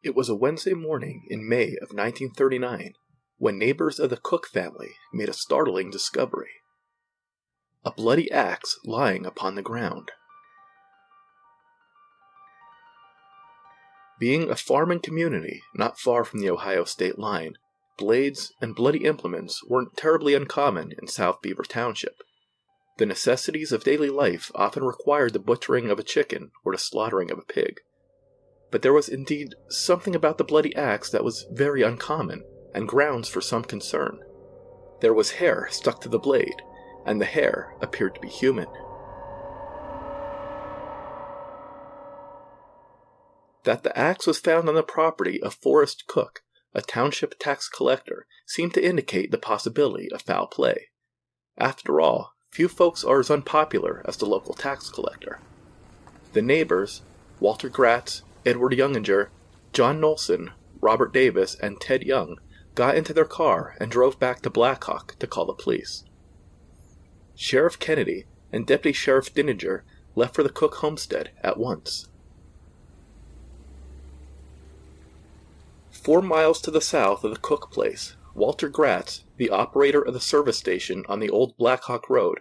It was a Wednesday morning in May of 1939 when neighbors of the Cook family made a startling discovery a bloody axe lying upon the ground. Being a farming community not far from the Ohio state line, blades and bloody implements weren't terribly uncommon in South Beaver Township. The necessities of daily life often required the butchering of a chicken or the slaughtering of a pig. But there was indeed something about the bloody axe that was very uncommon, and grounds for some concern. There was hair stuck to the blade, and the hair appeared to be human. That the axe was found on the property of Forrest Cook, a township tax collector, seemed to indicate the possibility of foul play. After all, few folks are as unpopular as the local tax collector. The neighbors, Walter Gratz, Edward Younginger, John Nolson, Robert Davis, and Ted Young, got into their car and drove back to Blackhawk to call the police. Sheriff Kennedy and Deputy Sheriff Dininger left for the Cook homestead at once. Four miles to the south of the Cook place, Walter Gratz, the operator of the service station on the old Blackhawk Road,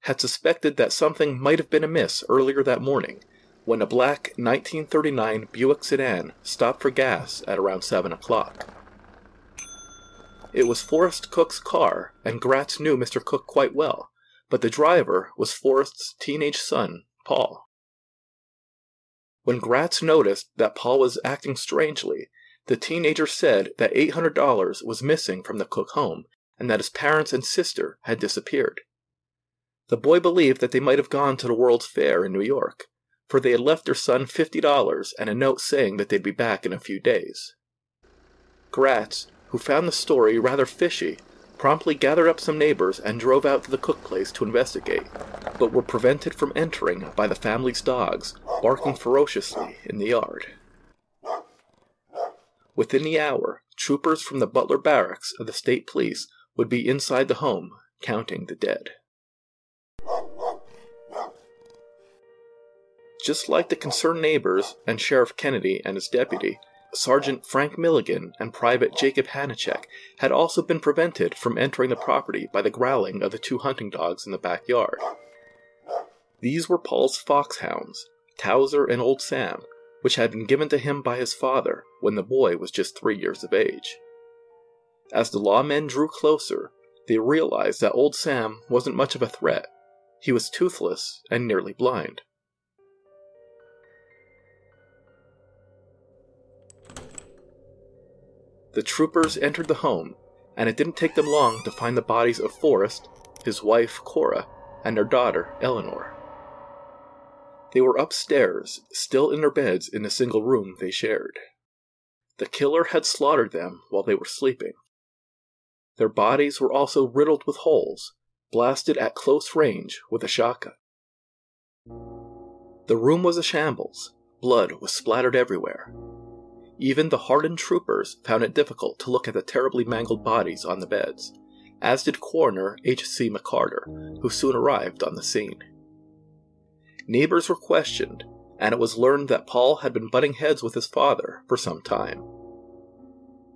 had suspected that something might have been amiss earlier that morning when a black 1939 Buick sedan stopped for gas at around 7 o'clock. It was Forrest Cook's car, and Gratz knew Mr. Cook quite well, but the driver was Forrest's teenage son, Paul. When Gratz noticed that Paul was acting strangely, the teenager said that $800 was missing from the Cook home and that his parents and sister had disappeared. The boy believed that they might have gone to the World's Fair in New York, for they had left their son $50 and a note saying that they'd be back in a few days. Gratz, who found the story rather fishy, promptly gathered up some neighbors and drove out to the Cook place to investigate, but were prevented from entering by the family's dogs, barking ferociously in the yard. Within the hour, troopers from the Butler Barracks of the state police would be inside the home, counting the dead. Just like the concerned neighbors and Sheriff Kennedy and his deputy, Sergeant Frank Milligan and Private Jacob Hanachek had also been prevented from entering the property by the growling of the two hunting dogs in the backyard. These were Paul's foxhounds, Towser and Old Sam, which had been given to him by his father when the boy was just three years of age. As the lawmen drew closer, they realized that old Sam wasn't much of a threat. He was toothless and nearly blind. The troopers entered the home, and it didn't take them long to find the bodies of Forrest, his wife Cora, and their daughter Eleanor. They were upstairs, still in their beds in the single room they shared. The killer had slaughtered them while they were sleeping. Their bodies were also riddled with holes, blasted at close range with a shotgun. The room was a shambles. Blood was splattered everywhere. Even the hardened troopers found it difficult to look at the terribly mangled bodies on the beds, as did coroner H.C. McCarter, who soon arrived on the scene. Neighbors were questioned, and it was learned that Paul had been butting heads with his father for some time.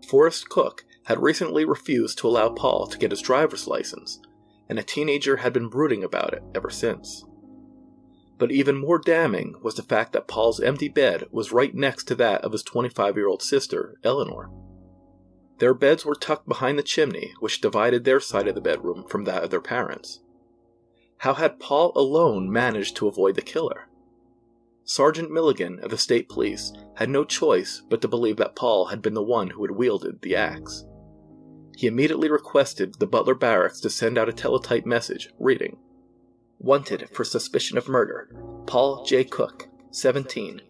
Forrest Cook had recently refused to allow Paul to get his driver's license, and a teenager had been brooding about it ever since. But even more damning was the fact that Paul's empty bed was right next to that of his 25 year old sister, Eleanor. Their beds were tucked behind the chimney, which divided their side of the bedroom from that of their parents. How had Paul alone managed to avoid the killer? Sergeant Milligan of the state police had no choice but to believe that Paul had been the one who had wielded the axe. He immediately requested the Butler Barracks to send out a teletype message reading Wanted for suspicion of murder, Paul J. Cook, 17.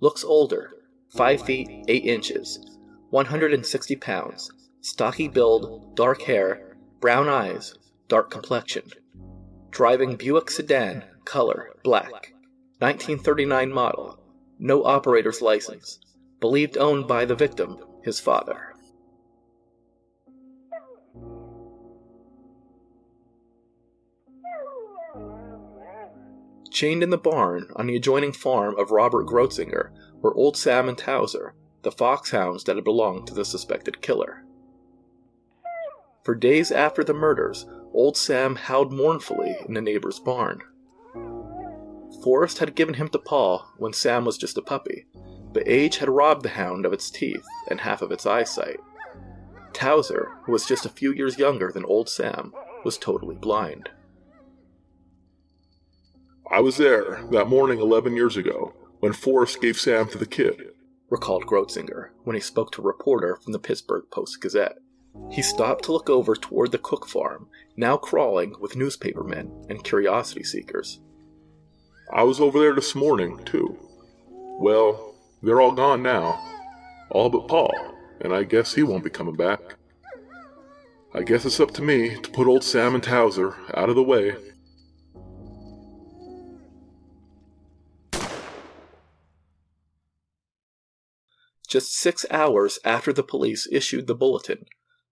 Looks older, 5 feet 8 inches, 160 pounds, stocky build, dark hair, brown eyes, dark complexion. Driving Buick sedan, color, black, 1939 model, no operator's license, believed owned by the victim, his father. Chained in the barn on the adjoining farm of Robert Grotzinger were Old Sam and Towser, the foxhounds that had belonged to the suspected killer. For days after the murders, old Sam howled mournfully in the neighbor's barn. Forrest had given him to Paul when Sam was just a puppy, but age had robbed the hound of its teeth and half of its eyesight. Towser, who was just a few years younger than old Sam, was totally blind. I was there that morning 11 years ago when Forrest gave Sam to the kid, recalled Grotzinger when he spoke to a reporter from the Pittsburgh Post Gazette. He stopped to look over toward the Cook farm, now crawling with newspapermen and curiosity seekers. I was over there this morning, too. Well, they're all gone now. All but Paul, and I guess he won't be coming back. I guess it's up to me to put old Sam and Towser out of the way. Just six hours after the police issued the bulletin,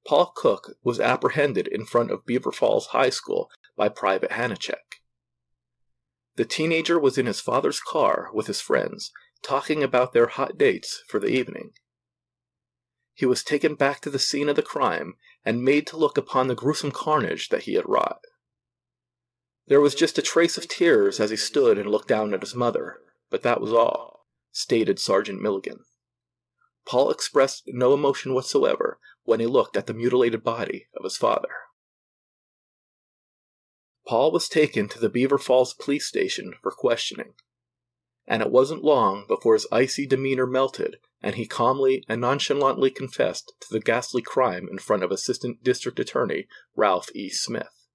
Paul Cook was apprehended in front of Beaver Falls High School by Private Hanachek. The teenager was in his father's car with his friends, talking about their hot dates for the evening. He was taken back to the scene of the crime and made to look upon the gruesome carnage that he had wrought. There was just a trace of tears as he stood and looked down at his mother, but that was all, stated Sergeant Milligan. Paul expressed no emotion whatsoever when he looked at the mutilated body of his father. Paul was taken to the Beaver Falls police station for questioning, and it wasn't long before his icy demeanor melted and he calmly and nonchalantly confessed to the ghastly crime in front of Assistant District Attorney Ralph E. Smith.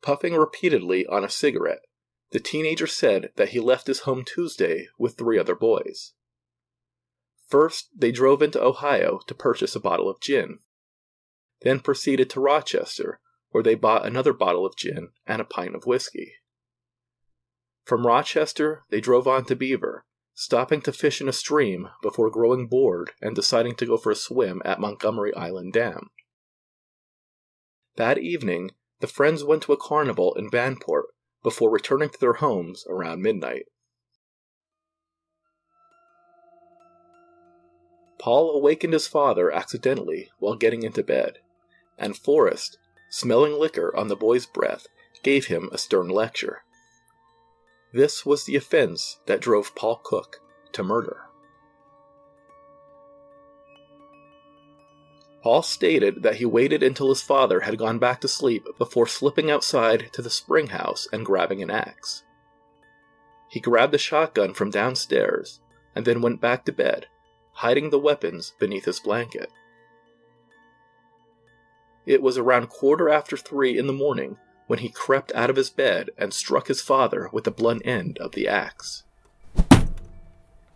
Puffing repeatedly on a cigarette, the teenager said that he left his home Tuesday with three other boys. First, they drove into Ohio to purchase a bottle of gin, then proceeded to Rochester, where they bought another bottle of gin and a pint of whiskey. From Rochester, they drove on to Beaver, stopping to fish in a stream before growing bored and deciding to go for a swim at Montgomery Island Dam. That evening, the friends went to a carnival in Vanport before returning to their homes around midnight. Paul awakened his father accidentally while getting into bed, and Forrest, smelling liquor on the boy's breath, gave him a stern lecture. This was the offense that drove Paul Cook to murder. Paul stated that he waited until his father had gone back to sleep before slipping outside to the spring house and grabbing an axe. He grabbed a shotgun from downstairs and then went back to bed, hiding the weapons beneath his blanket. It was around quarter after three in the morning when he crept out of his bed and struck his father with the blunt end of the axe.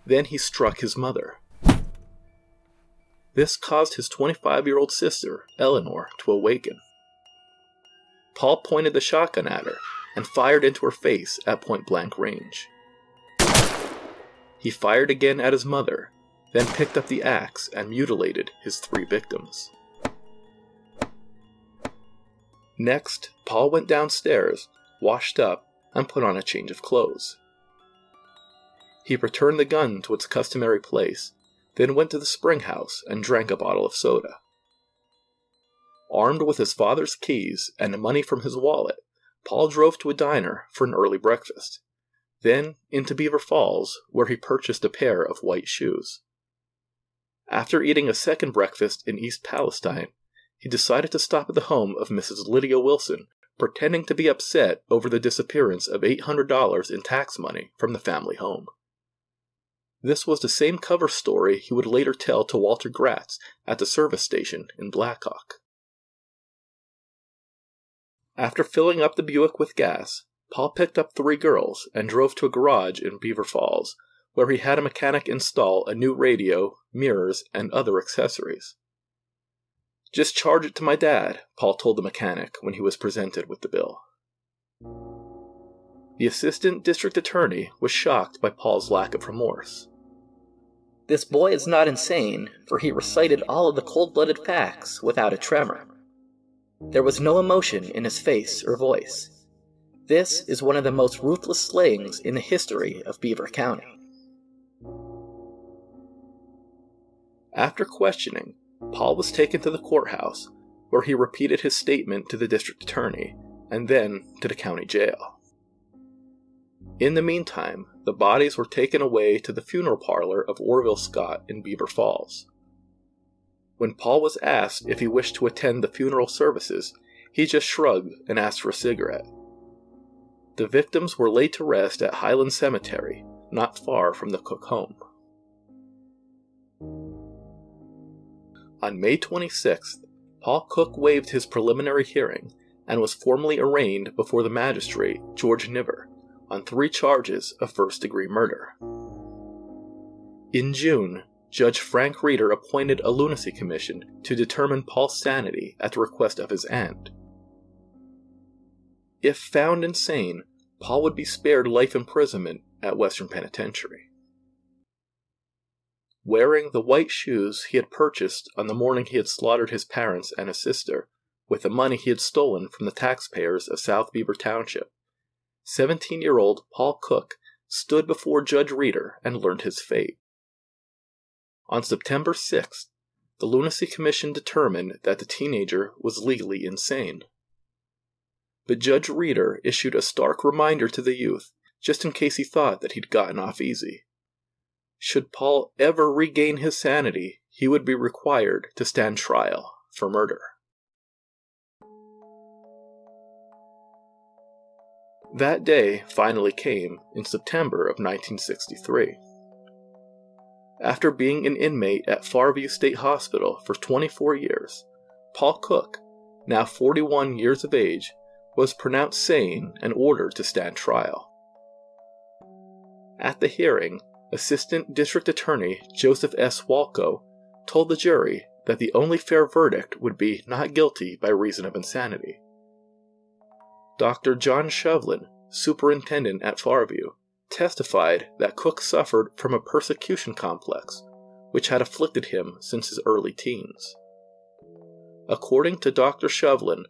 Then he struck his mother. This caused his 25 year old sister, Eleanor, to awaken. Paul pointed the shotgun at her and fired into her face at point blank range. He fired again at his mother, then picked up the axe and mutilated his three victims. Next, Paul went downstairs, washed up, and put on a change of clothes. He returned the gun to its customary place, then went to the spring house and drank a bottle of soda. Armed with his father's keys and the money from his wallet, Paul drove to a diner for an early breakfast, then into Beaver Falls, where he purchased a pair of white shoes. After eating a second breakfast in East Palestine, he decided to stop at the home of Mrs. Lydia Wilson, pretending to be upset over the disappearance of $800 in tax money from the family home. This was the same cover story he would later tell to Walter Gratz at the service station in Blackhawk. After filling up the Buick with gas, Paul picked up three girls and drove to a garage in Beaver Falls, where he had a mechanic install a new radio, mirrors, and other accessories. Just charge it to my dad, Paul told the mechanic when he was presented with the bill. The assistant district attorney was shocked by Paul's lack of remorse. This boy is not insane, for he recited all of the cold blooded facts without a tremor. There was no emotion in his face or voice. This is one of the most ruthless slayings in the history of Beaver County. After questioning, Paul was taken to the courthouse, where he repeated his statement to the district attorney and then to the county jail. In the meantime, the bodies were taken away to the funeral parlor of Orville Scott in Beaver Falls. When Paul was asked if he wished to attend the funeral services, he just shrugged and asked for a cigarette. The victims were laid to rest at Highland Cemetery, not far from the Cook home. On May 26th, Paul Cook waived his preliminary hearing and was formally arraigned before the magistrate, George Niver, on three charges of first degree murder. In June, Judge Frank Reeder appointed a lunacy commission to determine Paul's sanity at the request of his aunt. If found insane, Paul would be spared life imprisonment at Western Penitentiary. Wearing the white shoes he had purchased on the morning he had slaughtered his parents and his sister, with the money he had stolen from the taxpayers of South Beaver Township, 17 year old Paul Cook stood before Judge Reeder and learned his fate. On September 6th, the Lunacy Commission determined that the teenager was legally insane. But Judge Reeder issued a stark reminder to the youth, just in case he thought that he'd gotten off easy. Should Paul ever regain his sanity, he would be required to stand trial for murder. That day finally came in September of 1963. After being an inmate at Farview State Hospital for 24 years, Paul Cook, now 41 years of age, was pronounced sane and ordered to stand trial. At the hearing, Assistant District Attorney Joseph S. Walko told the jury that the only fair verdict would be not guilty by reason of insanity. Dr. John Shovlin, superintendent at Farview, testified that Cook suffered from a persecution complex, which had afflicted him since his early teens. According to Dr. Shovlin,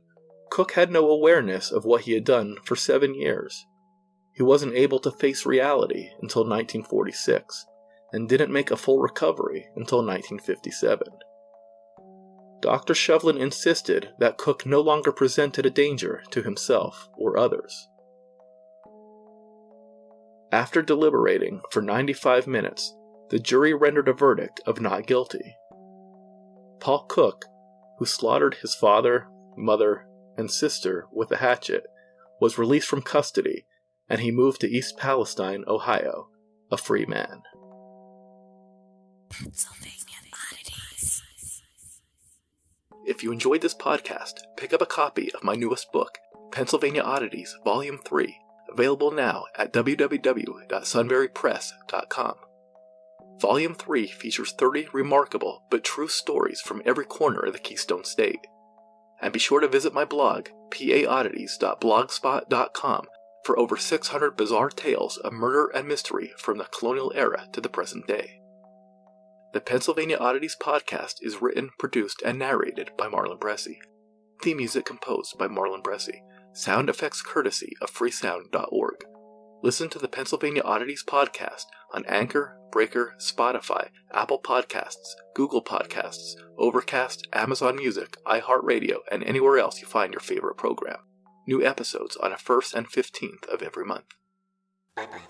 Cook had no awareness of what he had done for seven years he wasn't able to face reality until 1946 and didn't make a full recovery until 1957. Dr. Shovlin insisted that Cook no longer presented a danger to himself or others. After deliberating for 95 minutes, the jury rendered a verdict of not guilty. Paul Cook, who slaughtered his father, mother, and sister with a hatchet, was released from custody and he moved to East Palestine, Ohio, a free man. If you enjoyed this podcast, pick up a copy of my newest book, Pennsylvania Oddities, Volume 3, available now at www.sunburypress.com. Volume 3 features 30 remarkable but true stories from every corner of the Keystone State. And be sure to visit my blog, paoddities.blogspot.com, for over 600 bizarre tales of murder and mystery from the colonial era to the present day. The Pennsylvania Oddities podcast is written, produced, and narrated by Marlon Bressi. Theme music composed by Marlon Bressi. Sound effects courtesy of freesound.org. Listen to the Pennsylvania Oddities podcast on Anchor, Breaker, Spotify, Apple Podcasts, Google Podcasts, Overcast, Amazon Music, iHeartRadio, and anywhere else you find your favorite program. New episodes on a 1st and 15th of every month. Bye bye.